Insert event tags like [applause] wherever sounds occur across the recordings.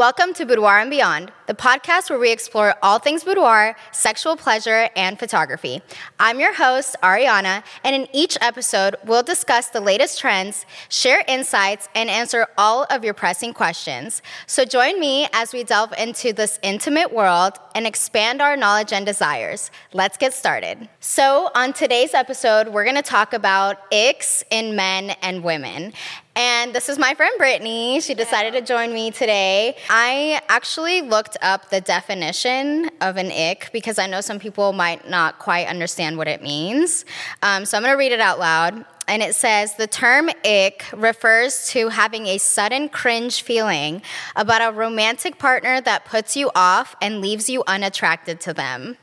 Welcome to Boudoir and Beyond, the podcast where we explore all things boudoir, sexual pleasure, and photography. I'm your host, Ariana, and in each episode, we'll discuss the latest trends, share insights, and answer all of your pressing questions. So join me as we delve into this intimate world and expand our knowledge and desires. Let's get started. So, on today's episode, we're gonna talk about icks in men and women. And this is my friend Britney. She decided to join me today. I actually looked up the definition of an ick because I know some people might not quite understand what it means. Um, so I'm going to read it out loud. And it says the term ick refers to having a sudden cringe feeling about a romantic partner that puts you off and leaves you unattracted to them.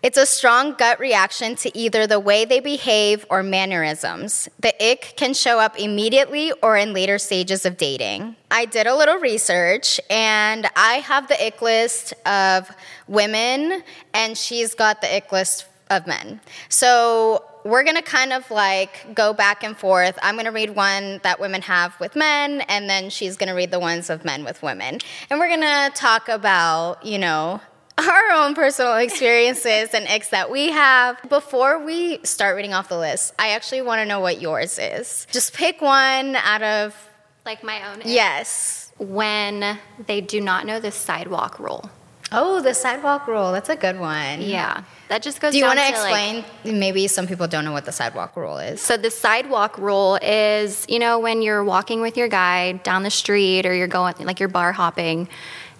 It's a strong gut reaction to either the way they behave or mannerisms. The ick can show up immediately or in later stages of dating. I did a little research and I have the ick list of women, and she's got the ick list of men. So we're gonna kind of like go back and forth. I'm gonna read one that women have with men, and then she's gonna read the ones of men with women. And we're gonna talk about, you know, our own personal experiences and icks that we have. Before we start reading off the list, I actually want to know what yours is. Just pick one out of. Like my own. ick. Yes. When they do not know the sidewalk rule. Oh, the sidewalk rule. That's a good one. Yeah. That just goes Do you want to to like- explain? Maybe some people don't know what the sidewalk rule is. So the sidewalk rule is, you know, when you're walking with your guy down the street or you're going like you're bar hopping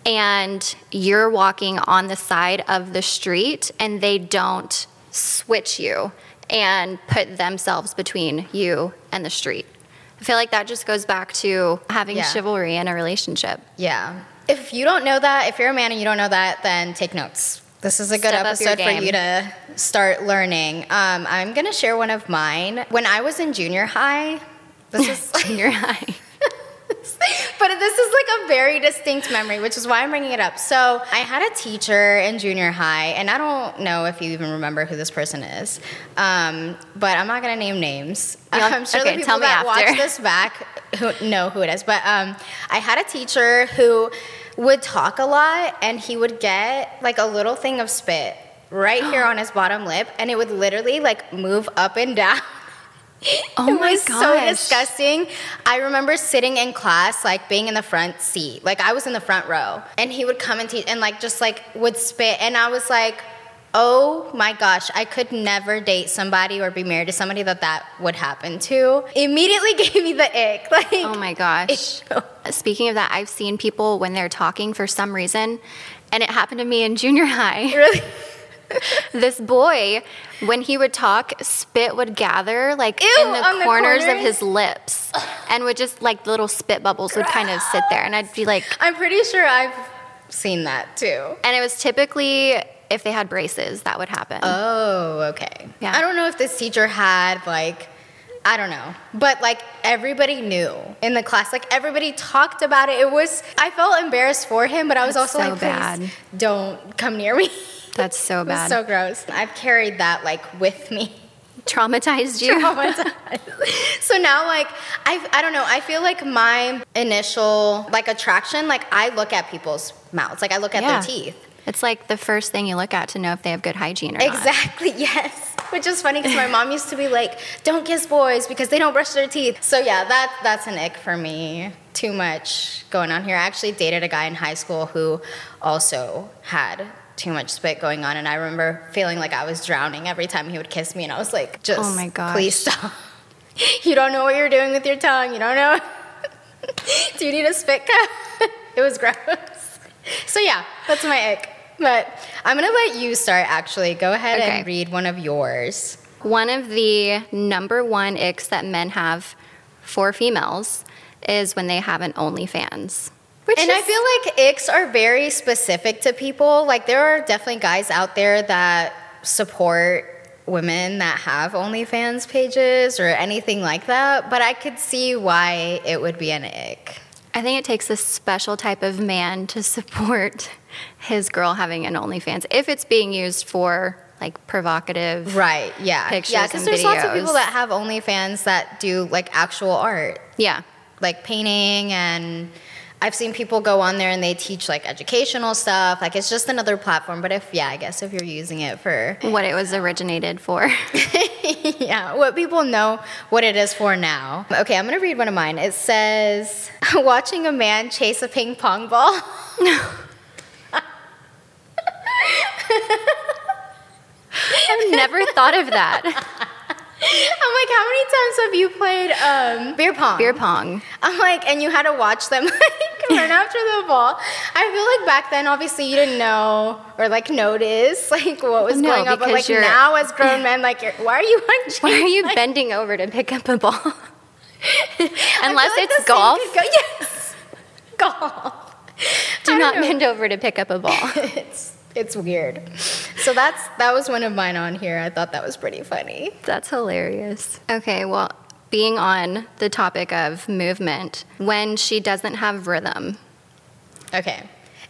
and you're walking on the side of the street and they don't switch you and put themselves between you and the street. I feel like that just goes back to having Yeah. chivalry in a relationship. Yeah. If you don't know that, if you're a man and you don't know that, then take notes. This is a good Step episode for you to start learning. Um, I'm going to share one of mine. When I was in junior high, this is [laughs] Junior high. [laughs] but this is like a very distinct memory, which is why I'm bringing it up. So I had a teacher in junior high, and I don't know if you even remember who this person is, um, but I'm not gonna name names. [laughs] I'm sure okay, the people tell me that after. watch this back who know who it is. But um, I had a teacher who would talk a lot, and he would get like a little thing of spit right here [gasps] on his bottom lip, and it would literally like move up and down. [laughs] Oh it my was so disgusting. I remember sitting in class, like being in the front seat, like I was in the front row, and he would come and teach, and like just like would spit, and I was like, oh my gosh, I could never date somebody or be married to somebody that that would happen to. Immediately [laughs] gave me the ick. [laughs] Like, Oh my gosh. Speaking of that, I've seen people when they're talking for some reason, and it happened to me in junior high. really? [laughs] this boy, when he would talk, spit would gather like Ew, in the on the corners, of his lips, and would just like little spit bubbles would kind of sit there, and I'd be like, I'm pretty sure I've seen that too. and it was typically if they had braces that would happen. Oh, okay. Yeah. I don't know if this teacher had like I don't know. But like everybody knew in the class. Like everybody talked about it. It was I felt embarrassed for him, but I was That's also so like, bad. don't come near me. [laughs] That's so bad. so gross. I've carried that like with me. Traumatized you. traumatized. [laughs] so now like I I don't know, I feel like my initial like attraction, like I look at people's mouths. Like I look at Yeah. their teeth. It's like the first thing you look at to know if they have good hygiene or not. Exactly, [laughs] yes. Which is funny because my mom used to be like, "Don't kiss boys because they don't brush their teeth." So yeah, that that's an ick for me. Too much going on here. I actually dated a guy in high school who also had too much spit going on, and I remember feeling like I was drowning every time he would kiss me, and I was like, oh "Just Oh my gosh. please stop. [laughs] you don't know what you're doing with your tongue. You don't know. [laughs] Do you need a spit cup?" [laughs] it was gross. So yeah, that's my ick. But I'm gonna let you start. Actually, go ahead Okay. and read one of yours. One of the number one icks that men have for females is when they have an OnlyFans. Which And I feel like icks are very specific to people. Like there are definitely guys out there that support women that have OnlyFans pages or anything like that. But I could see why it would be an ick. I think it takes a special type of man to support his girl having an OnlyFans if it's being used for like provocative. Right? Yeah. Pictures yeah, because there's lots of people that have OnlyFans that do like actual art. Yeah. like painting and I've seen people go on there and they teach like educational stuff. Like it's just another platform. But if yeah, I guess if you're using it for What it was originated for. [laughs] yeah, what people know what it is for now. Okay, I'm gonna read one of mine. It says, [laughs] "Watching a man chase a ping pong ball." [laughs] I've never thought of that. [laughs] I'm like, how many times have you played um, beer pong? Beer pong. I'm like, and you had to watch them [laughs] like run after the ball. I feel like back then, obviously, you didn't know or like notice [laughs] like what was No, going on. But like now, as grown men, like, you're, why are you watching? Why are you like, bending over to pick up a ball? Unless like it's golf. go- yes, golf. Do not know. bend over to pick up a ball. It's it's weird. So that's that was one of mine on here. I thought that was pretty funny. That's hilarious. Okay, well, being on the topic of movement, when she doesn't have rhythm, Okay.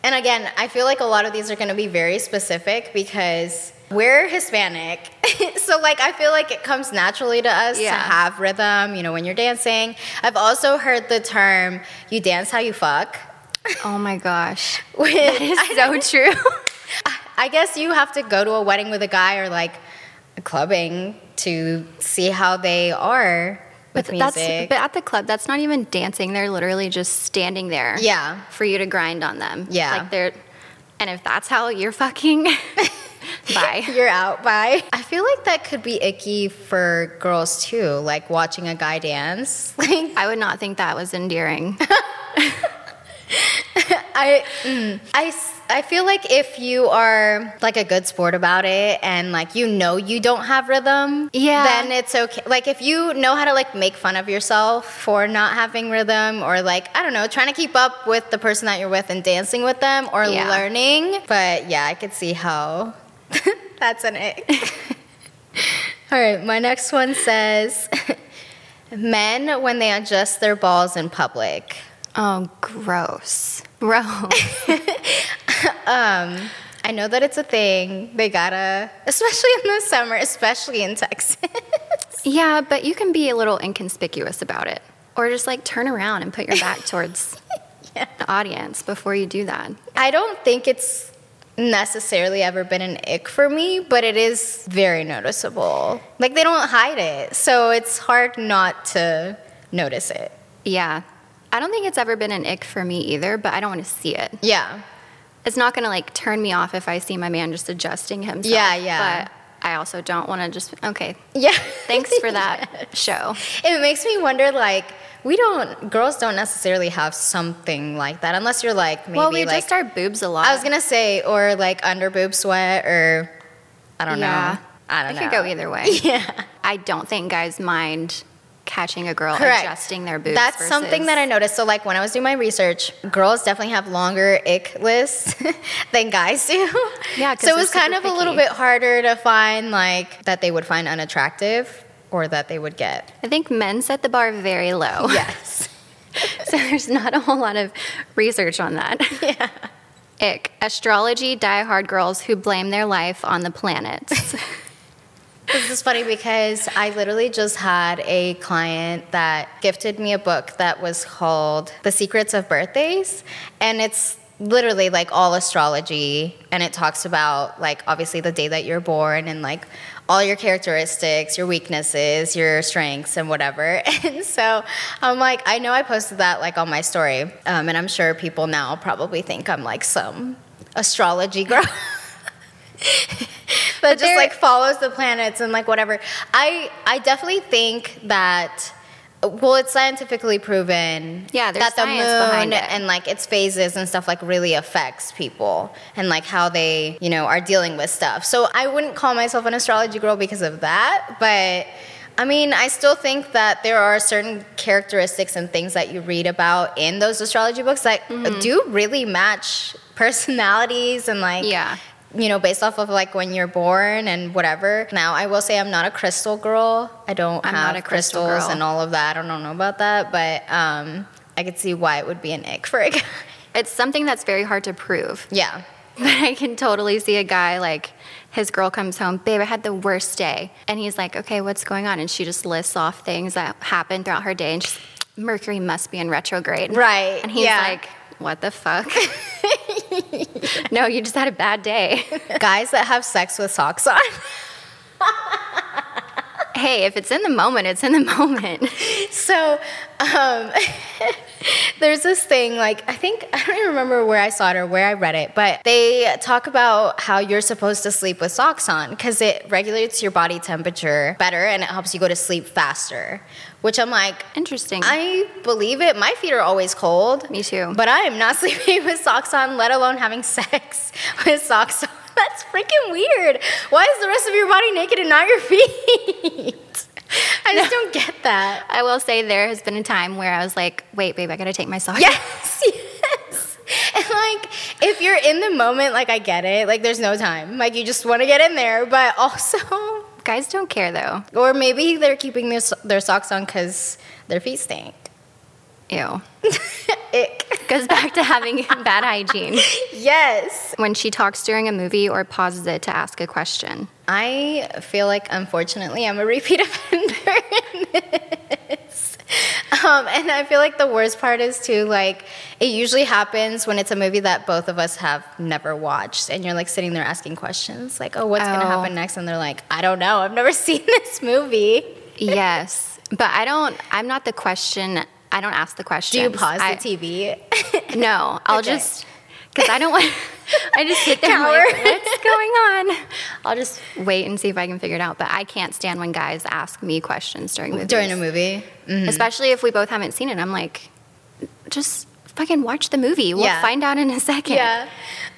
And again, I feel like a lot of these are going to be very specific because we're Hispanic. [laughs] so, like, I feel like it comes naturally to us to have rhythm, you know, when you're dancing. I've also heard the term, you dance how you fuck. oh my gosh, [laughs] Which that is so [laughs] true. I guess you have to go to a wedding with a guy or like clubbing to see how they are with But that's music. but at the club, that's not even dancing. They're literally just standing there. Yeah. For you to grind on them. Yeah. Like they're, and if that's how you're fucking, [laughs] bye. [laughs] You're out by. I feel like that could be icky for girls too, like watching a guy dance. [laughs] Like I would not think that was endearing. I, mm, I, I feel like if you are like a good sport about it and like you know you don't have rhythm, Yeah. then it's okay. Like if you know how to like make fun of yourself for not having rhythm or like I don't know, trying to keep up with the person that you're with and dancing with them or Yeah. learning. But yeah, I could see how [laughs] that's an ick. [laughs] All right, my next one says [laughs] men when they adjust their balls in public. Oh, gross. Gross. [laughs] Um, I know that it's a thing. They gotta, especially in the summer, especially in Texas. [laughs] yeah, but you can be a little inconspicuous about it. Or just like turn around and put your back towards [laughs] the audience before you do that. I don't think it's necessarily ever been an ick for me, but it is very noticeable. Like they don't hide it, so it's hard not to notice it. Yeah. I don't think it's ever been an ick for me either, but I don't want to see it. Yeah. It's not going to like turn me off if I see my man just adjusting himself. Yeah, yeah. But I also don't want to just, okay, Yeah. thanks for that [laughs] show. It makes me wonder like we don't girls don't necessarily have something like that unless you're like maybe well, we like just our boobs a lot. I was gonna say, or like under boob sweat, or I don't Yeah. know. I don't know. it could go either way. [laughs] Yeah, I don't think guys mind catching a girl correct. adjusting their boobs. That's versus- something that I noticed. So, like when I was doing my research, girls definitely have longer ick lists [laughs] than guys do. Yeah. so it was kind of super a little bit harder to find like that they would find unattractive or that they would get. I think men set the bar very low. Yes. [laughs] so there's not a whole lot of research on that. [laughs] yeah. Ick. Astrology diehard girls who blame their life on the planets. This is funny because I literally just had a client that gifted me a book that was called The Secrets of Birthdays. And it's literally like all astrology. And it talks about, like, obviously the day that you're born and like all your characteristics, your weaknesses, your strengths, and whatever. [laughs] And so I'm like, I know I posted that like on my story. Um, and I'm sure people now probably think I'm like some astrology [laughs] girl. That just like follows the planets and like whatever. I I definitely think that well, it's scientifically proven Yeah, that the moon behind it. and like its phases and stuff like really affects people and like how they you know are dealing with stuff. So I wouldn't call myself an astrology girl because of that, but. I mean, I still think that there are certain characteristics and things that you read about in those astrology books that Mm-hmm. do really match [laughs] personalities and like Yeah. You know, based off of like when you're born and whatever. Now, I will say I'm not a crystal girl. I don't I'm have not a crystal crystals girl. and all of that. I don't know about that, but um, I could see why it would be an ick for a [laughs] guy. it's something that's very hard to prove. yeah. [laughs] But I can totally see a guy like his girl comes home, babe, I had the worst day. And he's like, okay, what's going on? And she just lists off things that happened throughout her day. And she's, Mercury must be in retrograde. Right, And he's yeah. like, what the fuck? [laughs] [laughs] no, you just had a bad day. [laughs] Guys that have sex with socks on. hey, if it's in the moment, it's in the moment. So, um, [laughs] [laughs] there's this thing, like, I think, I don't even remember where I saw it or where I read it, but they talk about how you're supposed to sleep with socks on because it regulates your body temperature better and it helps you go to sleep faster. Which I'm like, Interesting. I believe it. My feet are always cold. Me too. But I am not [laughs] sleeping with socks on, let alone having sex [laughs] with socks on. That's freaking weird. Why is the rest of your body naked and not your feet? [laughs] I just don't get that. I will say there has been a time where I was like, wait, babe, I gotta take my socks. Yes, [laughs] yes. And like, if you're in the moment, like, I get it. Like, there's no time. Like, you just want to get in there. But also, Guys don't care though. or maybe they're keeping their, their socks on because their feet stink. Ew. [laughs] Ick. Goes back to having [laughs] bad hygiene. Yes. When she talks during a movie or pauses it to ask a question. I feel like, unfortunately, I'm a repeat [laughs] offender in this. Um, and I feel like the worst part is too, like, it usually happens when it's a movie that both of us have never watched. And you're like sitting there asking questions, like, oh, what's going to Oh. happen next? And they're like, I don't know. I've never seen this movie. Yes. But I don't, I'm not the question, I don't ask the question. Do you pause I, the TV? [laughs] No, I'll Okay. just, because I don't want, I just sit there like, what's going on? I'll just wait and see if I can figure it out. But I can't stand when guys ask me questions during movies. During a movie? Mm-hmm. Especially if we both haven't seen it. I'm like, just fucking watch the movie. We'll Yeah. find out in a second. Yeah.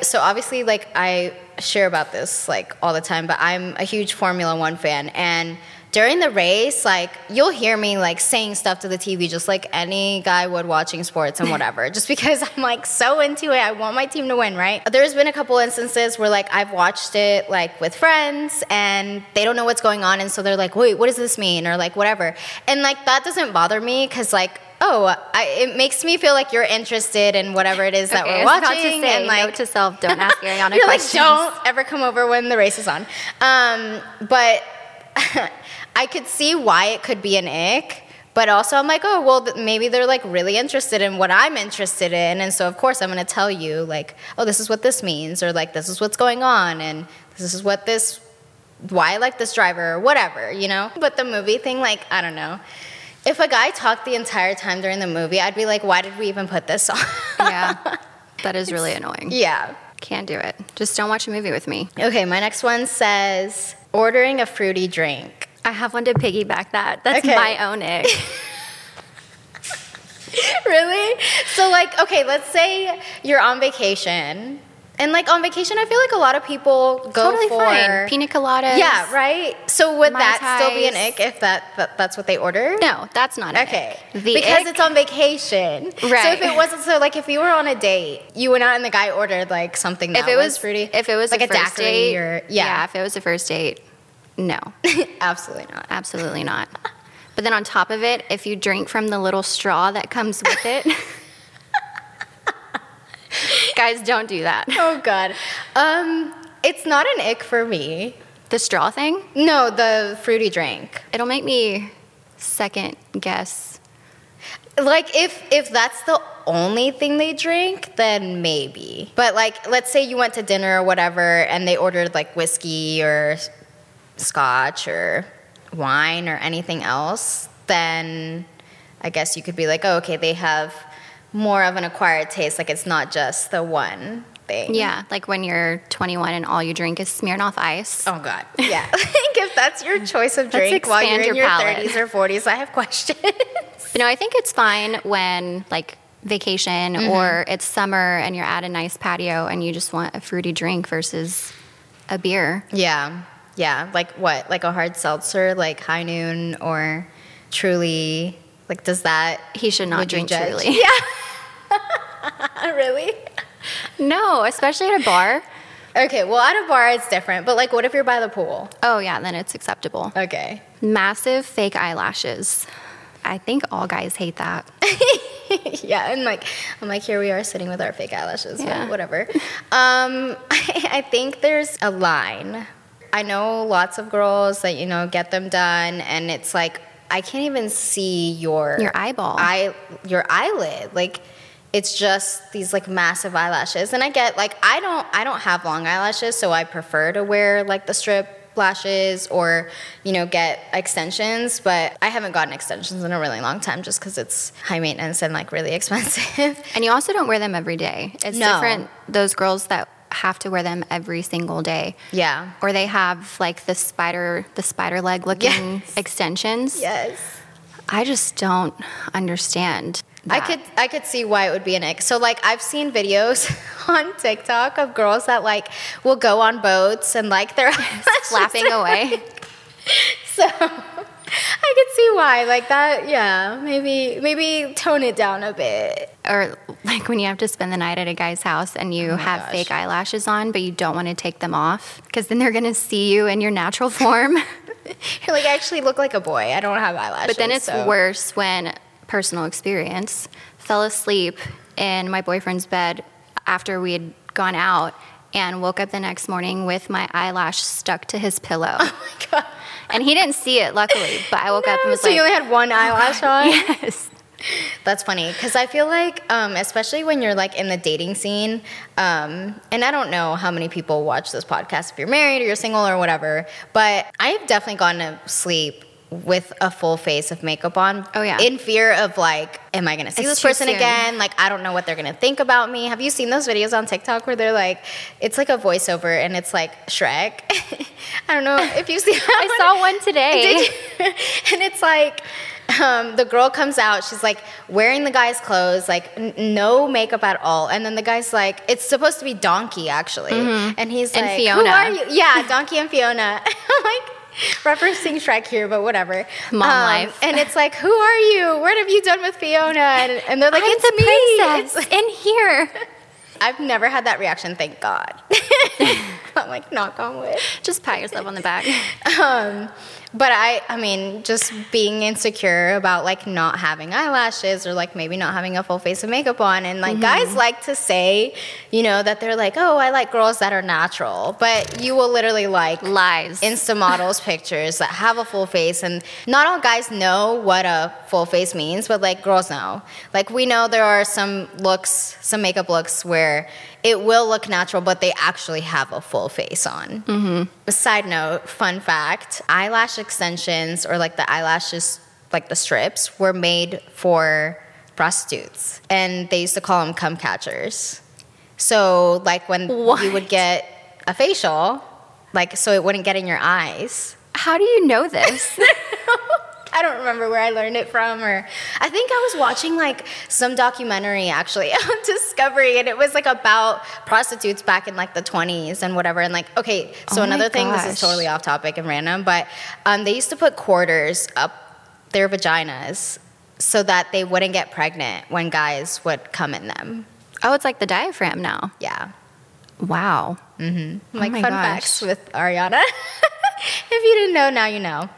So obviously, like I share about this like all the time, but I'm a huge Formula One fan, and during the race, like you'll hear me like saying stuff to the TV, just like any guy would watching sports and whatever, just because [laughs] I'm like so into it. I want my team to win, right? There's been a couple instances where like I've watched it like with friends, and they don't know what's going on, and so they're like, "Wait, what does this mean?" or like whatever, and like that doesn't bother me because like. Oh, I, it makes me feel like you're interested in whatever it is that Okay, we're watching, say, and like note to self, don't ask Ariana [laughs] you're questions. like, don't ever come over when the race is on. Um, but [laughs] I could see why it could be an ick. But also, I'm like, oh, well, maybe they're like really interested in what I'm interested in. And so, of course, I'm going to tell you, like, oh, this is what this means, or like, this is what's going on, and this is what this, why I like this driver, or whatever, you know? But the movie thing, like, I don't know. If a guy talked the entire time during the movie, I'd be like, why did we even put this [laughs] on? yeah. That is [laughs] really annoying. yeah. Can't do it. Just don't watch a movie with me. Okay, my next one says ordering a fruity drink. I have one to piggyback that. That's Okay. my own egg. [laughs] [laughs] really? So, like, okay, let's say you're on vacation. And, like, on vacation, I feel like a lot of people go totally for. fine. Pina coladas. Yeah, right? So, would that still be an ick if that, that that's what they order? No, that's not an Okay. because ick- it's on vacation. right? So if it wasn't so like if you were on a date, you went out and the guy ordered like something that if it was fruity. if it was like a, a, first daiquiri date, or yeah, yeah. if it was a first date, no, [laughs] Absolutely not. absolutely not. But then on top of it, if you drink from the little straw that comes with it, [laughs] [laughs] guys, don't do that. [laughs] Oh god. Um it's not an ick for me. The straw thing, No, the fruity drink. it'll make me second guess. Like if if that's the only thing they drink, then maybe. But like let's say you went to dinner or whatever and they ordered like whiskey or scotch or wine or anything else, then I guess you could be like, oh, okay, they have more of an acquired taste. Like it's not just the one thing. Yeah, like when you're 21 and all you drink is Smirnoff Ice. Oh God. [laughs] Yeah. [laughs] like if that's your choice of drink while you're in your your palate. 30s or 40s, I have questions. But no, I think it's fine when like vacation Mm-hmm. or it's summer and you're at a nice patio and you just want a fruity drink versus a beer. Yeah, yeah. Like what? Like a hard seltzer, like High Noon or Truly. Like, does that? He should not drink? Truly. [laughs] Yeah. [laughs] really? No, especially at a bar. Okay. Well, at a bar, it's different. But like, what if you're by the pool? Oh yeah, then it's acceptable. Okay. Massive fake eyelashes. I think all guys hate that. [laughs] yeah, and like, I'm like, here we are sitting with our fake eyelashes. Yeah. Whatever. Um, I think there's a line. I know lots of girls that you know get them done, and it's like I can't even see your Your eyeball. eye, your eyelid. Like, it's just these like massive eyelashes. And I get like I don't I don't have long eyelashes, so I prefer to wear like the strip lashes or you know get extensions but i haven't gotten extensions in a really long time just because it's high maintenance and like really [laughs] expensive And you also don't wear them every day. It's No. different those girls that have to wear them every single day. yeah Or they have like the spider the spider leg looking Yes. extensions. yes I just don't understand. I could I could see why it would be an ick. So like I've seen videos [laughs] on TikTok of girls that like will go on boats and like they're [laughs] flapping [laughs] away. So [laughs] I could see why like that. Yeah, maybe maybe tone it down a bit. or like when you have to spend the night at a guy's house and you Oh have gosh. fake eyelashes on, but you don't want to take them off because then they're gonna see you in your natural form. [laughs] You're like I actually look like a boy. I don't have eyelashes. but then it's so- worse when personal experience fell asleep in my boyfriend's bed after we had gone out and woke up the next morning with my eyelash stuck to his pillow. [laughs] Oh my god. and he didn't see it, luckily, but I woke up and was so like, "So you only had one eyelash on. yes. That's funny because I feel like, um, especially when you're like in the dating scene, um, and I don't know how many people watch this podcast if you're married or you're single or whatever, but I've definitely gone to sleep with a full face of makeup on. Oh, yeah. In fear of like, am I gonna see It's this person soon. again? Like, I don't know what they're gonna think about me. Have you seen those videos on TikTok where they're like, it's like a voiceover and it's like Shrek? [laughs] I don't know if you see. I saw one today. [laughs] And it's like um, the girl comes out. She's like wearing the guy's clothes, like n- no makeup at all. And then the guy's like, it's supposed to be Donkey actually, and he's And like, Fiona. Who are you? Yeah, Donkey and Fiona. [laughs] I'm like. [laughs] Referencing Shrek here, but whatever. Mom Um, life. And it's like, who are you? What have you done with Fiona? And, and they're like, I'm it's me. princess It's- in here. [laughs] I've never had that reaction, thank God. [laughs] I'm like, knock on wood. Just pat yourself on the back. Um, but I, I mean, just being insecure about like not having eyelashes or like maybe not having a full face of makeup on. And like guys mm-hmm. like to say, you know, that they're like, oh, I like girls that are natural. But you will literally like Lies. Insta models [laughs] pictures that have a full face. And not all guys know what a full face means, but like girls know. Like we know there are some looks, some makeup looks where it will look natural, but they actually have a full face on. A side note, fun fact eyelash extensions or like the eyelashes, like the strips, were made for prostitutes. And they used to call them cum catchers. So, like when What? you would get a facial, like so it wouldn't get in your eyes. How do you know this? [laughs] [laughs] [laughs] I don't remember where I learned it from, or I think I was watching like some documentary actually [laughs] on Discovery, and it was like about prostitutes back in like the 20s and whatever. And like, okay, so Oh another thing, this is totally off topic and random, but um, they used to put quarters up their vaginas so that they wouldn't get pregnant when guys would come in them. oh, it's like the diaphragm now. Yeah. Wow. Like Oh my fun gosh. facts with Ariana. [laughs] if you didn't know, now you know.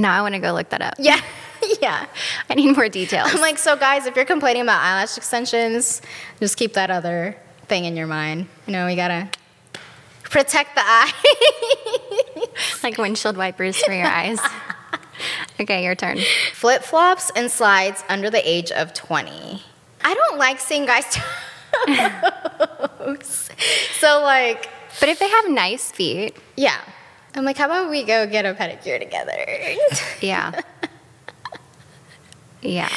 Now I want to go look that up. Yeah. [laughs] yeah. I need more details. I'm like, so guys, if you're complaining about eyelash extensions, just keep that other thing in your mind. You know, we gotta protect the eye. [laughs] like windshield wipers for your eyes. [laughs] okay, your turn. Flip flops and slides under the age of 20. I don't like seeing guys toes. so, like, But if they have nice feet, yeah. I'm like, how about we go get a pedicure together? yeah. yeah.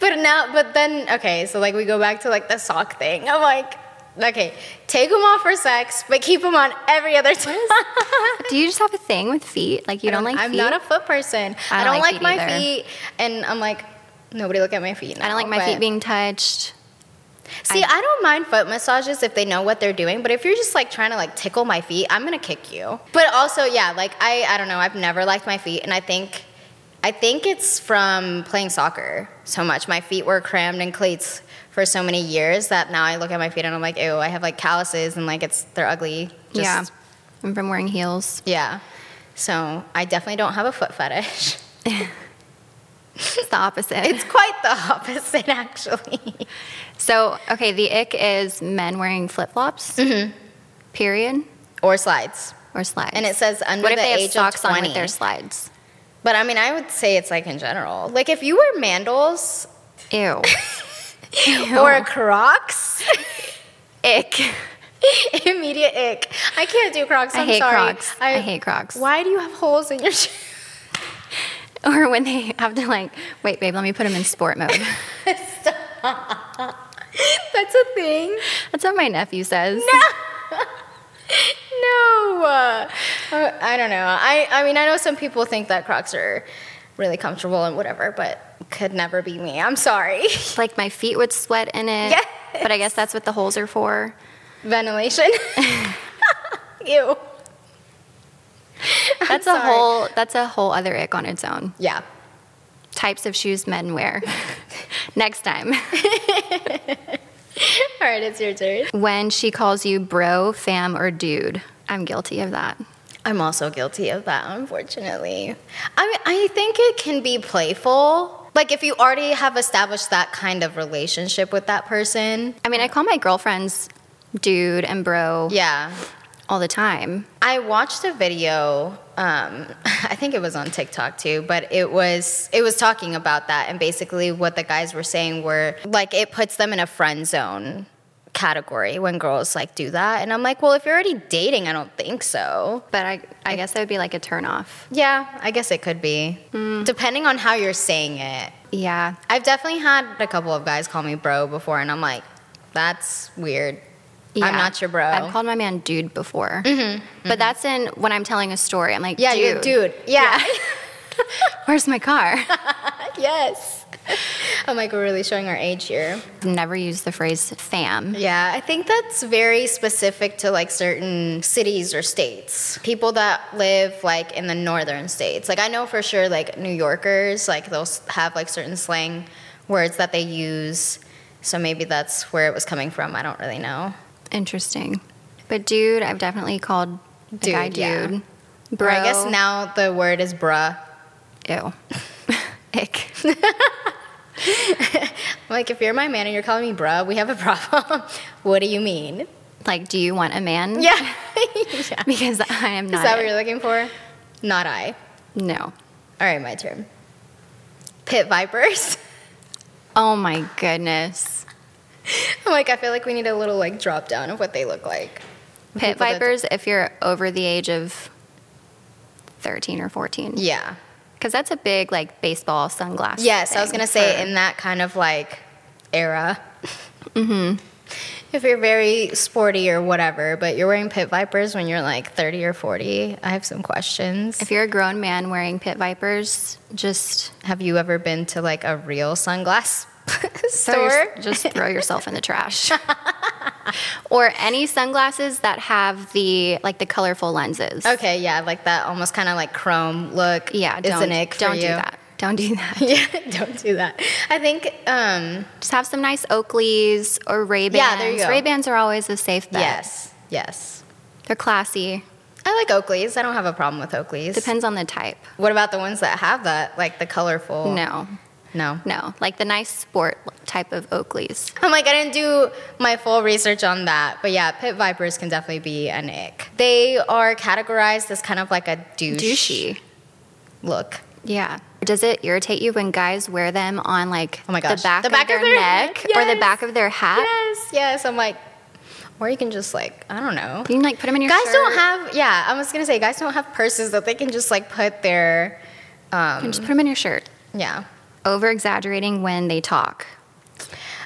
But now, but then, okay, so like we go back to like the sock thing. I'm like, okay, take them off for sex, but keep them on every other time. [laughs] Do you just have a thing with feet? Like you don't, like I'm feet? not a foot person. I I don't don't, like like, feet my either. feet, and I'm like, nobody look at my feet. I don't like now, my feet being touched. See, I, don't mind foot massages if they know what they're doing, but if you're just like trying to like tickle my feet, I'm gonna kick you. But also, yeah, like I, I don't know, I've never liked my feet, and I think, I think it's from playing soccer so much. My feet were crammed in cleats for so many years that now I look at my feet and I'm like, ew, I have like calluses and like it's they're ugly. Just- yeah. I'm from wearing heels. yeah. So I definitely don't have a foot fetish. [laughs] It's the opposite. It's quite the opposite, actually. so, okay, the ick is men wearing flip flops, Mm-hmm. period, or slides. or slides. And it says under what if the they have age socks of on 20. with their slides? But I mean, I would say it's like in general. Like if you wear mandals, Ew. [laughs] Ew. or a Crocs. [laughs] Ick. [laughs] Immediate ick. I can't do Crocs. I I'm hate sorry. Crocs. I hate Crocs. Why do you have holes in your shoes? [laughs] Or when they have to like, wait, babe, let me put them in sport mode. [laughs] That's a thing. That's what my nephew says. [laughs] No. Uh, I don't know. I, I mean, I know some people think that Crocs are really comfortable and whatever, but could never be me. I'm sorry. Like my feet would sweat in it. Yes. But I guess that's what the holes are for. Ventilation. Ew. [laughs] That's a whole that's a whole other ick on its own. Yeah. Types of shoes men wear. [laughs] Next time. [laughs] All right, it's your turn. When she calls you bro, fam, or dude. I'm guilty of that. I'm also guilty of that, unfortunately. I mean, I think it can be playful. Like if you already have established that kind of relationship with that person. I mean, I call my girlfriends dude and bro Yeah. All the time. I watched a video. Um, [laughs] I think it was on TikTok too, but it was it was talking about that, and basically what the guys were saying were like it puts them in a friend zone category when girls like do that, and I'm like, well, if you're already dating, I don't think so. But I, I guess that would be like a turn off. Yeah, I guess it could be depending on how you're saying it. Yeah. I've definitely had a couple of guys call me bro before, and I'm like, that's weird. Yeah. I'm not your bro. Mm-hmm. I've called my man dude before. But that's in when I'm telling a story. I'm like, yeah, dude, dude. [laughs] Yeah. [laughs] where's my car? [laughs] yes. I'm like, we're really showing our age here. Never use the phrase fam. Yeah, I think that's very specific to like certain cities or states. People that live like in the northern states. Like I know for sure like New Yorkers, like they'll have like certain slang words that they use. So maybe that's where it was coming from. I don't really know. Interesting. But dude, I've definitely called Dude, guy yeah. dude. Or Bro. I guess now the word is bruh. Ew. [laughs] Ick. [laughs] Like if you're my man and you're calling me bruh, we have a problem. [laughs] what do you mean? Like, do you want a man? Yeah. yeah. Because I am not. Is that what you're looking for? Not I. No. All right, my turn. Pit vipers. Oh my goodness. I'm [laughs] like, I feel like we need a little like drop down of what they look like. Pit People that- vipers, if you're over the age of 13 or 14. Yeah. Because that's a big, like, baseball sunglass. Yes, I was gonna say for- in that kind of like era. [laughs] mm-hmm. If you're very sporty or whatever, but you're wearing pit vipers when you're like 30 or 40, I have some questions. If you're a grown man wearing pit vipers, just have you ever been to like a real sunglass throw [laughs] store? your- just throw yourself in the trash. [laughs] or any sunglasses that have the like the colorful lenses. Okay, yeah, like that almost kind of like chrome look. Yeah, don't, an ick don't do you. that. Don't do that. [laughs] Yeah, don't do that. I think, um, Just have some nice Oakleys or Ray Bans. Yeah, there you go. Ray Bans are always a safe bet. yes, yes. They're classy. I like Oakleys. I don't have a problem with Oakleys. Depends on the type. What about the ones that have that, like the colorful? No, No. no, like the nice sport type of Oakleys. I'm like, I didn't do my full research on that. But yeah, pit vipers can definitely be an ick. They are categorized as kind of like a douche Douchey. look. Yeah. Does it irritate you when guys wear them on like Oh my gosh. the back, The back of, of their their neck neck, or the back of their hat? Yes, yes. I'm like, or you can just like, I don't know. You can like put them in your Guys shirt. don't have, yeah, I was gonna say, guys don't have purses that they can just like put their, You um, can just put them in your shirt. yeah. Over exaggerating when they talk.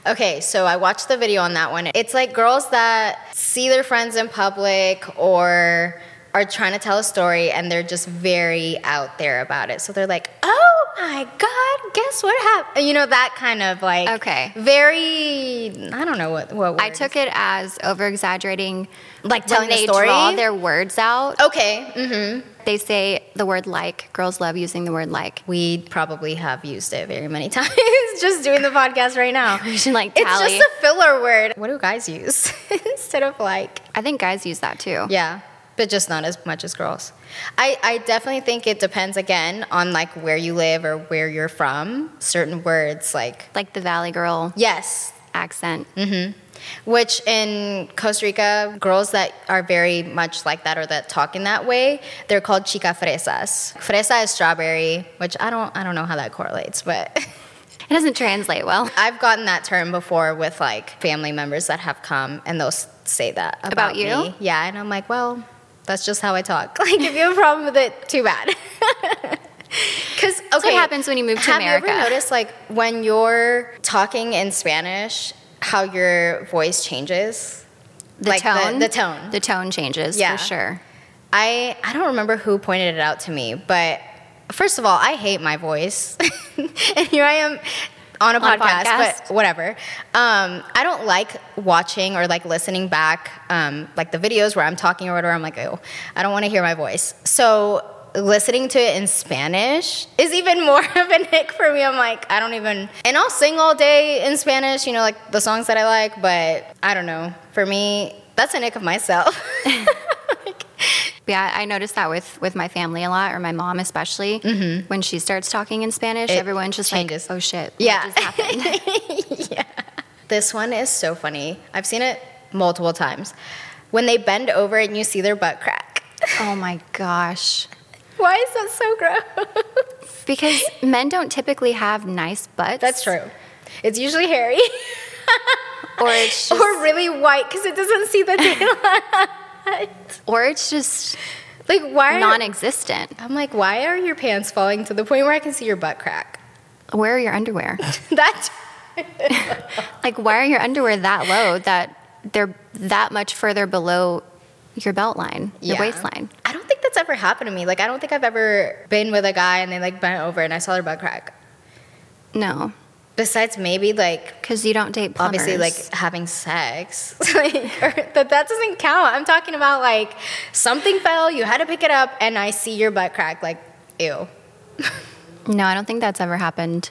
Okay, so I watched the video on that one. It's like girls that see their friends in public or are trying to tell a story and they're just very out there about it. So they're like, oh my God, guess what happened? You know, that kind of like, Okay. very, I don't know what, what I took it as over exaggerating Like when telling the they story? draw their words out. Okay, mm-hmm. They say the word like. Girls love using the word like. We probably have used it very many [laughs] times just doing the podcast right now. [laughs] We should like tally. It's just a filler word. What do guys use [laughs] instead of like? I think guys use that too. Yeah, but just not as much as girls. I, I definitely think it depends again on like where you live or where you're from. Certain words like Like the Valley Girl yes, accent. Mm-hmm. which in Costa Rica, girls that are very much like that or that talk in that way, they're called chica fresas. Fresa is strawberry, which I don't I don't know how that correlates, but [laughs] it doesn't translate well. I've gotten that term before with like family members that have come and they'll say that about, About you? me. Yeah, and I'm like, well, that's just how I talk. [laughs] Like, if you have a problem with it, too bad. [laughs] Because okay, what happens when you move to have America. you ever noticed like when you're talking in Spanish, how your voice changes? The Like the- tone, the tone. the tone changes Yeah. for sure. I I don't remember who pointed it out to me, but first of all, I hate my voice, [laughs] and here I am on a On a podcast, podcast. but whatever. Um, I don't like watching or like listening back, um, like the videos where I'm talking or whatever. I'm like, oh, I don't want to hear my voice. So listening to it in Spanish is even [laughs] more of a nick for me. I'm like, I don't even, and I'll sing all day in Spanish, you know, like the songs that I like, but I don't know. For me, that's a nick of myself. [laughs] [laughs] Yeah, I noticed that with with my family a lot, or my mom especially. When she starts talking in Spanish, Mm-hmm. It everyone's just changes. like, "Oh shit, Yeah. happened?" [laughs] [laughs] This one is so funny. I've seen it multiple times. When they bend over and you see their butt crack. [laughs] oh my gosh, Why is that so gross? because men don't typically have nice butts. That's true. It's usually hairy Or it's just, or really white because it doesn't see the daylight. Or it's just like why? Are, non-existent. I'm like, why are your pants falling to the point where I can see your butt crack? Where are your underwear? [laughs] That. [laughs] like, why are your underwear that low that they're that much further below your belt line, your Yeah. waistline? I don't think that's ever happened to me. Like, I don't think I've ever been with a guy and they like bent over and I saw their butt crack. No, Besides, maybe like because you don't date plumbers. obviously like having sex. [laughs] [laughs] Like that that doesn't count. I'm talking about like something fell you had to pick it up and i see your butt crack like ew. [laughs] No, I don't think that's ever happened,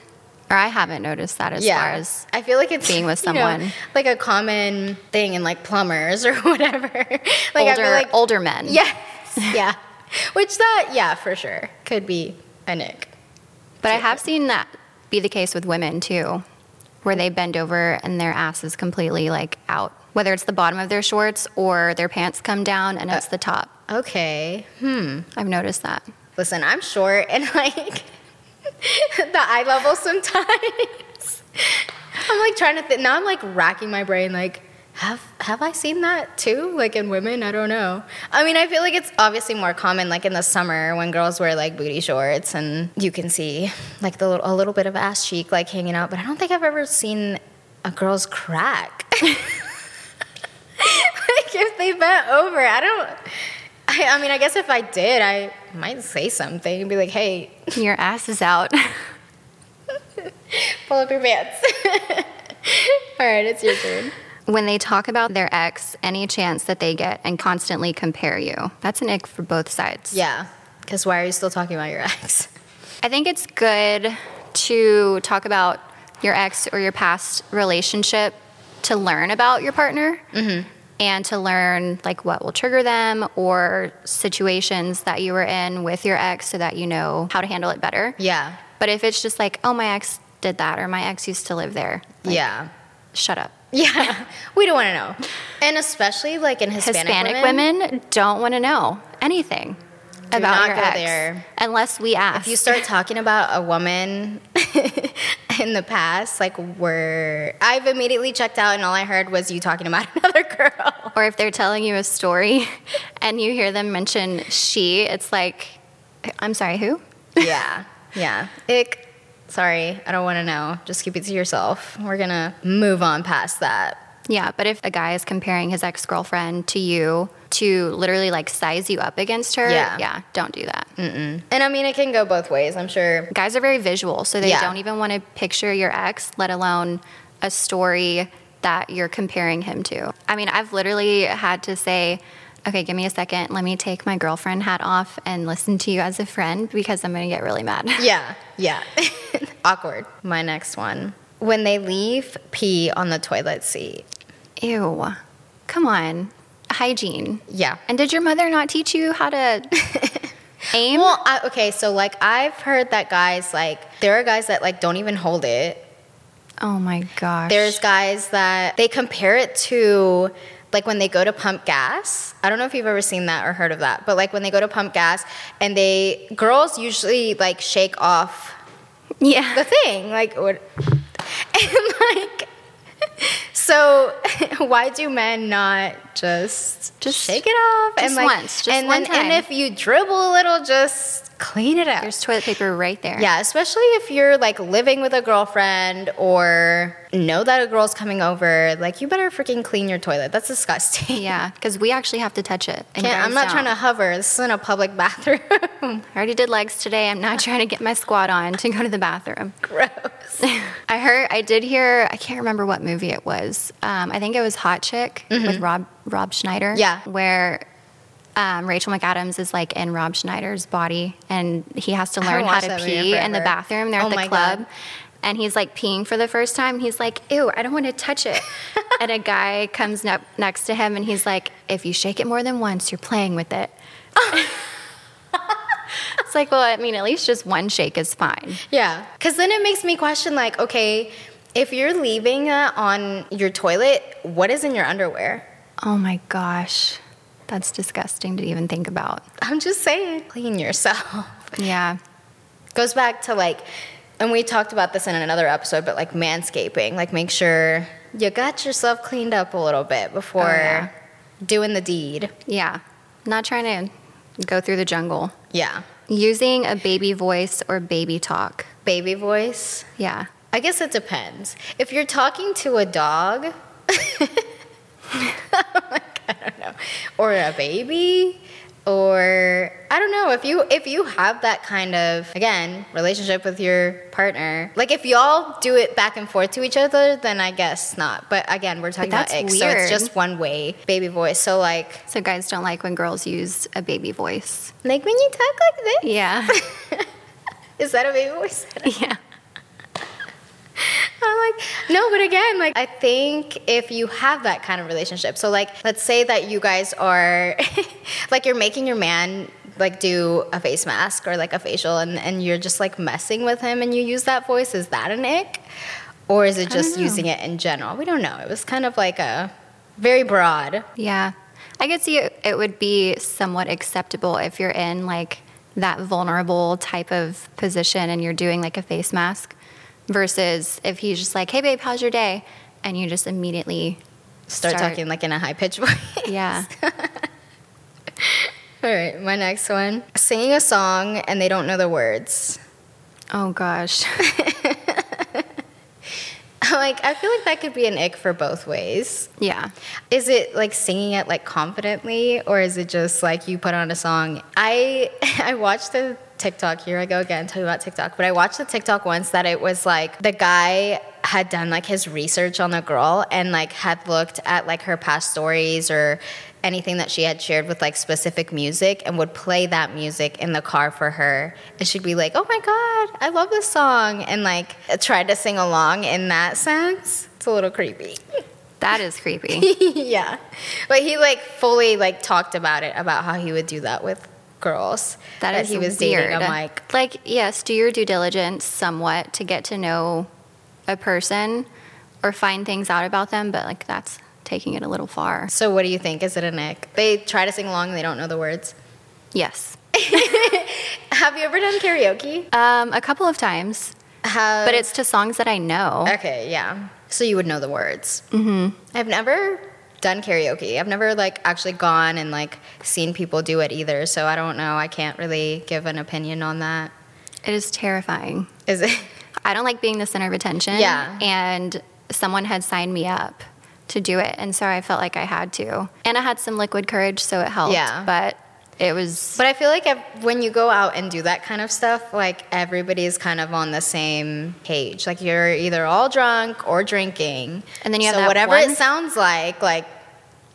or I haven't noticed that as far as i feel like it's being with you know, someone. like a common thing in like plumbers or whatever. Like i older feel like older men. yes. Yeah. Which that yeah for sure. Could be a nick. But I have seen that be the case with women too, where they bend over and their ass is completely like out. Whether it's the bottom of their shorts or their pants come down and it's the top. okay hmm I've noticed that. Listen, I'm short and like [laughs] the eye level sometimes. [laughs] I'm like trying to think. Now I'm like racking my brain. Like, have have I seen that too? Like in women, I don't know. I mean, I feel like it's obviously more common like in the summer when girls wear like booty shorts and you can see like the little, a little bit of ass cheek like hanging out. But I don't think I've ever seen a girl's crack. [laughs] like if they bent over, I don't. I, I mean, I guess if I did, I might say something and be like, "Hey, [laughs] Your ass is out. [laughs] pull up your pants." All right, it's your turn. When they talk about their ex, any chance that they get and constantly compare you, that's an ick for both sides. Yeah, because why are you still talking about your ex? [laughs] I think it's good to talk about your ex or your past relationship to learn about your partner mm-hmm. and to learn like what will trigger them or situations that you were in with your ex so that you know how to handle it better. Yeah, But if it's just like, oh, my ex did that or my ex used to live there, like, yeah, shut up. [laughs] yeah. we don't want to know, and especially like in Hispanic, Hispanic women, don't want to know anything about not your ex there. unless we ask. If you start [laughs] talking about a woman [laughs] in the past, like we're, I've immediately checked out, and all I heard was you talking about another girl. or if they're telling you a story and you hear them mention she, it's like, I'm sorry, who? yeah, yeah. Ick. Sorry, I don't want to know. Just keep it to yourself. We're gonna move on past that. Yeah, but if a guy is comparing his ex girlfriend to you to literally like size you up against her, Yeah. yeah, don't do that. And I mean, it can go both ways. I'm sure. Guys are very visual, so they Yeah. don't even want to picture your ex, let alone a story that you're comparing him to. I mean, I've literally had to say, okay, give me a second. Let me take my girlfriend hat off and listen to you as a friend because I'm going to get really mad. [laughs] Yeah, yeah. [laughs] Awkward. My next one. When they leave pee on the toilet seat. Ew. Come on. Hygiene. Yeah. And did your mother not teach you how to [laughs] aim? Well, I, okay, so like I've heard that guys like there are guys that like don't even hold it. oh my gosh. There's guys that they compare it to like when they go to pump gas. I don't know if you've ever seen that or heard of that, but like when they go to pump gas and they girls usually like shake off Yeah. the thing. Like, what? [laughs] And like, [laughs] so [laughs] why do men not just Just- shake it off just and like once, just and one then and if you dribble a little, just clean it up. There's toilet paper right there. Yeah, especially if you're like living with a girlfriend or know that a girl's coming over, like you better freaking clean your toilet. That's disgusting. Yeah, because we actually have to touch it. I'm not trying to hover. This isn't a public bathroom. [laughs] I already did legs today. I'm not trying to get my squat on to go to the bathroom. [laughs] Gross. I heard, I did hear, I can't remember what movie it was. Um, I think it was Hot Chick with Rob Rob Schneider. Mm-hmm. Yeah. Where um, Rachel McAdams is like in Rob Schneider's body, and he has to learn how to that movie in pee in the bathroom. They're Oh at the club. God. And he's like peeing for the first time. He's like, ew, I don't want to touch it. [laughs] and a guy comes up next to him and he's like, if you shake it more than once, you're playing with it. [laughs] it's like, well, I mean, at least just one shake is fine. Yeah. Because then it makes me question like, okay, if you're leaving that on your toilet, what is in your underwear? Oh my gosh. That's disgusting to even think about. I'm just saying, clean yourself. Yeah. Goes back to like, and we talked about this in another episode, but like manscaping, like make sure you got yourself cleaned up a little bit before Oh, yeah. doing the deed. Yeah. Not trying to go through the jungle. Yeah. Using a baby voice or baby talk. Baby voice. Yeah. I guess it depends. If you're talking to a dog, [laughs] [laughs] I don't know, or a baby, or I don't know if you if you have that kind of again relationship with your partner, like if y'all do it back and forth to each other, then I guess not. But again, we're talking about icks, so it's just one way baby voice. So like So guys don't like when girls use a baby voice. like when you talk like this, Yeah. [laughs] is that a baby voice? [laughs] yeah. [laughs] [laughs] I'm like, no, but again, like, I think if you have that kind of relationship, so like, let's say that you guys are, [laughs] like, you're making your man like do a face mask or like a facial, and and you're just like messing with him, and you use that voice. Is that an ick, or is it just using it in general? We don't know. It was kind of like a very broad. Yeah. I could see it, it would be somewhat acceptable if you're in like that vulnerable type of position and you're doing like a face mask versus if he's just like, hey, babe, how's your day? And you just immediately Start, Start- talking like in a high pitched voice. Yeah. [laughs] All right, my next one: singing a song and they don't know the words. Oh gosh. [laughs] like, I feel like that could be an ick for both ways. yeah. Is it like singing it like confidently, or is it just like you put on a song? I [laughs] I watched the TikTok. Here I go again, talking about TikTok. But I watched the TikTok once that it was like the guy had done like his research on the girl and like had looked at like her past stories or anything that she had shared with like specific music and would play that music in the car for her and she'd be like oh my god i love this song and like try to sing along in that sense it's a little creepy That is creepy. [laughs] yeah but he like fully like talked about it about how he would do that with girls That is he was weird. dating i'm like like yes, do your due diligence somewhat to get to know a person or find things out about them, but like that's taking it a little far. so what do you think is it a nick they try to sing along and they don't know the words Yes. [laughs] have you ever done karaoke Um, a couple of times, Have, but it's to songs that I know. okay yeah so you would know the words mm-hmm. i've never done karaoke i've never like actually gone and like seen people do it either so i don't know i can't really give an opinion on that It is terrifying. is it I don't like being the center of attention. Yeah. And someone had signed me up to do it, and so I felt like I had to. And I had some liquid courage, so it helped. Yeah. But it was. But I feel like if, when you go out and do that kind of stuff, like everybody's kind of on the same page. Like you're either all drunk or drinking. And then you have so whatever one- it sounds like, like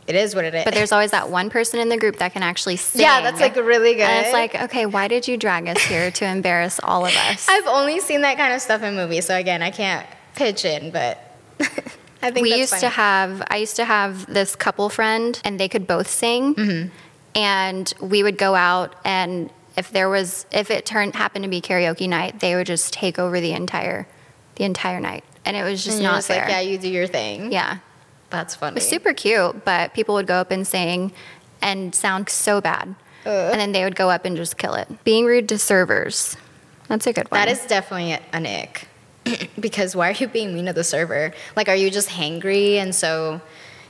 it is what it is. But there's always that one person in the group that can actually sing. [laughs] yeah, that's like really good. And it's like, okay, why did you drag us here to embarrass all of us? [laughs] I've only seen that kind of stuff in movies, so again, I can't pitch in, but [laughs] I think we used funny. to have i used to have this couple friend and they could both sing Mm-hmm. And we would go out and if there was if it turned happened to be karaoke night they would just take over the entire the entire night and it was just And not just fair like, yeah, you do your thing. yeah that's funny. it was super cute but people would go up and sing and sound so bad and then they would go up and just kill it being rude to servers That's a good one. That is definitely an ick. [clears throat] because why are you being mean to the server? Like, are you just hangry and so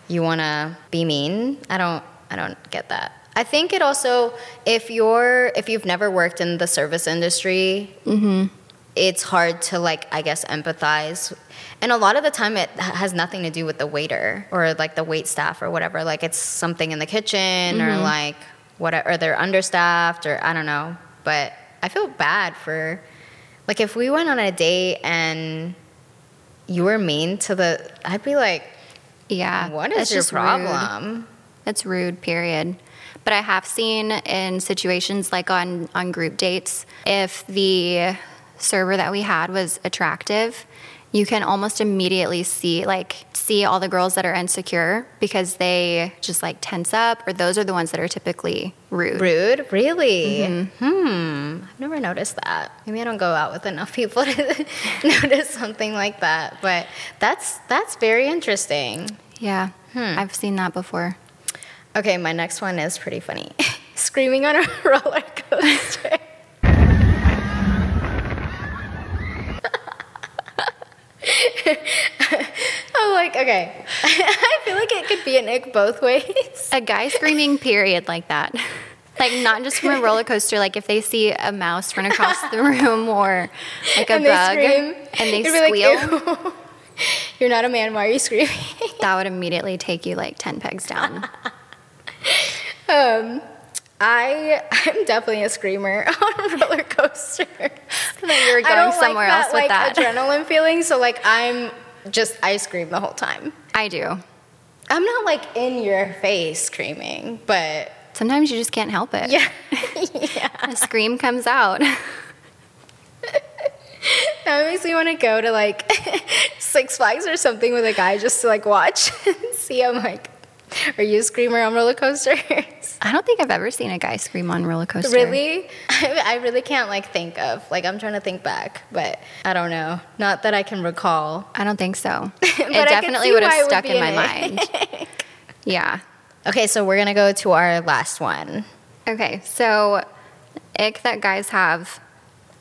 you want to be mean? I don't. I don't get that. I think it also, if you're, if you've never worked in the service industry, mm-hmm. it's hard to like, I guess, empathize. And a lot of the time, it has nothing to do with the waiter or like the wait staff or whatever. Like, it's something in the kitchen or mm-hmm. like whatever, or they're understaffed or I don't know. But I feel bad for, like, if we went on a date and you were mean to the, I'd be like, yeah. what is your just rude. problem? That's rude, period. But I have seen in situations like on, on group dates, if the server that we had was attractive, you can almost immediately see like see all the girls that are insecure because they just like tense up or those are the ones that are typically rude. Rude? Really? Hmm. I've never noticed that. Maybe I don't go out with enough people to [laughs] notice something like that. But that's that's very interesting. Yeah. Hmm. I've seen that before. Okay, my next one is pretty funny. [laughs] Screaming on a [laughs] roller coaster. [laughs] I'm like, okay. I feel like it could be an ick both ways. A guy screaming period like that. Like not just from a roller coaster, like if they see a mouse run across the room or like a and they bug scream. and they You'd like, squeal, You're not a man. Why are you screaming? that would immediately take you like 10 pegs down. Um, I I'm definitely a screamer [laughs] on a roller coaster. that you're I going don't somewhere like else with that, that. like, adrenaline feeling. So like I'm just I scream the whole time. I do. I'm not like in your face screaming, but Sometimes you just can't help it. yeah, [laughs] yeah. A scream comes out. [laughs] That makes me want to go to like Six Flags or something with a guy just to like watch and see. I'm like, [laughs] are you a screamer on roller coasters? I don't think I've ever seen a guy scream on roller coaster. Really? I, [laughs] I really can't like think of like I'm trying to think back, but I don't know. Not that I can recall. I don't think so. [laughs] It definitely would have it would stuck in my an mind. Yeah. Okay, so we're gonna go to our last one. Okay, so ick that guys have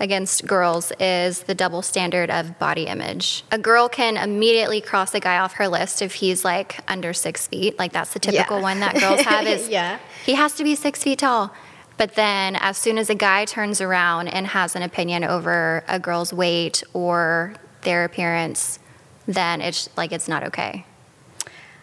against girls is the double standard of body image. A girl can immediately cross a guy off her list if he's like under six feet. Like that's the typical Yeah. one that girls [laughs] have is Yeah. he has to be six feet tall. But then as soon as a guy turns around and has an opinion over a girl's weight or their appearance, then it's like it's not okay.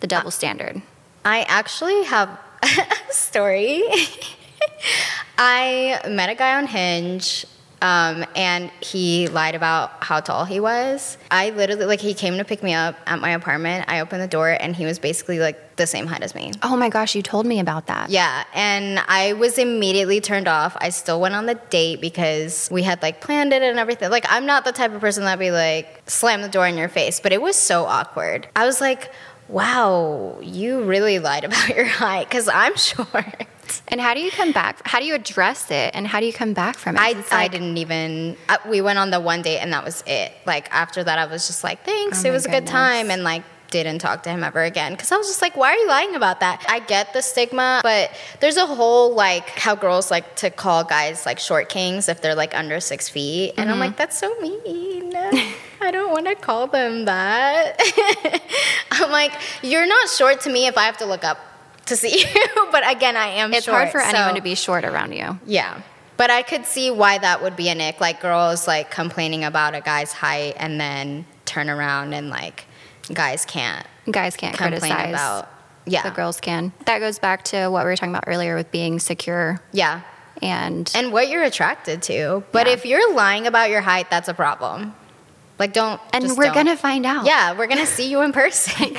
The double standard. I actually have [laughs] a story. [laughs] I met a guy on Hinge, um, and he lied about how tall he was. I literally, like, he came to pick me up at my apartment. I opened the door, and he was basically like the same height as me. Oh my gosh, you told me about that. Yeah, and I was immediately turned off. I still went on the date because we had like planned it and everything. Like, I'm not the type of person that'd be like slam the door in your face, but it was so awkward. I was like, wow, you really lied about [laughs] your height because I'm [laughs] short. And how do you come back? How do you address it? And how do you come back from it? I, It's I didn't even, uh, we went on the one date and that was it. Like, after that, I was just like, thanks, Oh it was a good time. And like, didn't talk to him ever again because I was just like, why are you lying about that? I get the stigma, but there's a whole like how girls like to call guys like short kings if they're like under six feet. And I'm Mm-hmm. like, that's so mean. [laughs] I don't want to call them that. [laughs] I'm like, you're not short to me if I have to look up to see [laughs] you. but again, I am short. it's short. hard for anyone to be short around you. yeah. But I could see why that would be an ick. Like girls like complaining about a guy's height and then turn around and like guys can't Guys can't criticize. about. Yeah. The girls can. That goes back to what we were talking about earlier with being secure Yeah. and And what you're attracted to. But Yeah. if you're lying about your height, that's a problem. Like don't and we're don't. gonna find out. Yeah, we're gonna see you in [laughs] person.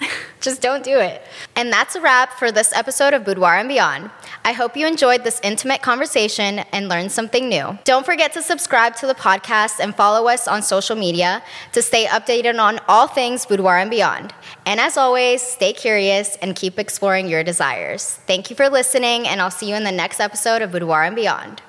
[laughs] Just don't do it. And that's a wrap for this episode of Boudoir and Beyond. I hope you enjoyed this intimate conversation and learned something new. Don't forget to subscribe to the podcast and follow us on social media to stay updated on all things Boudoir and Beyond. And as always, stay curious and keep exploring your desires. Thank you for listening, and I'll see you in the next episode of Boudoir and Beyond.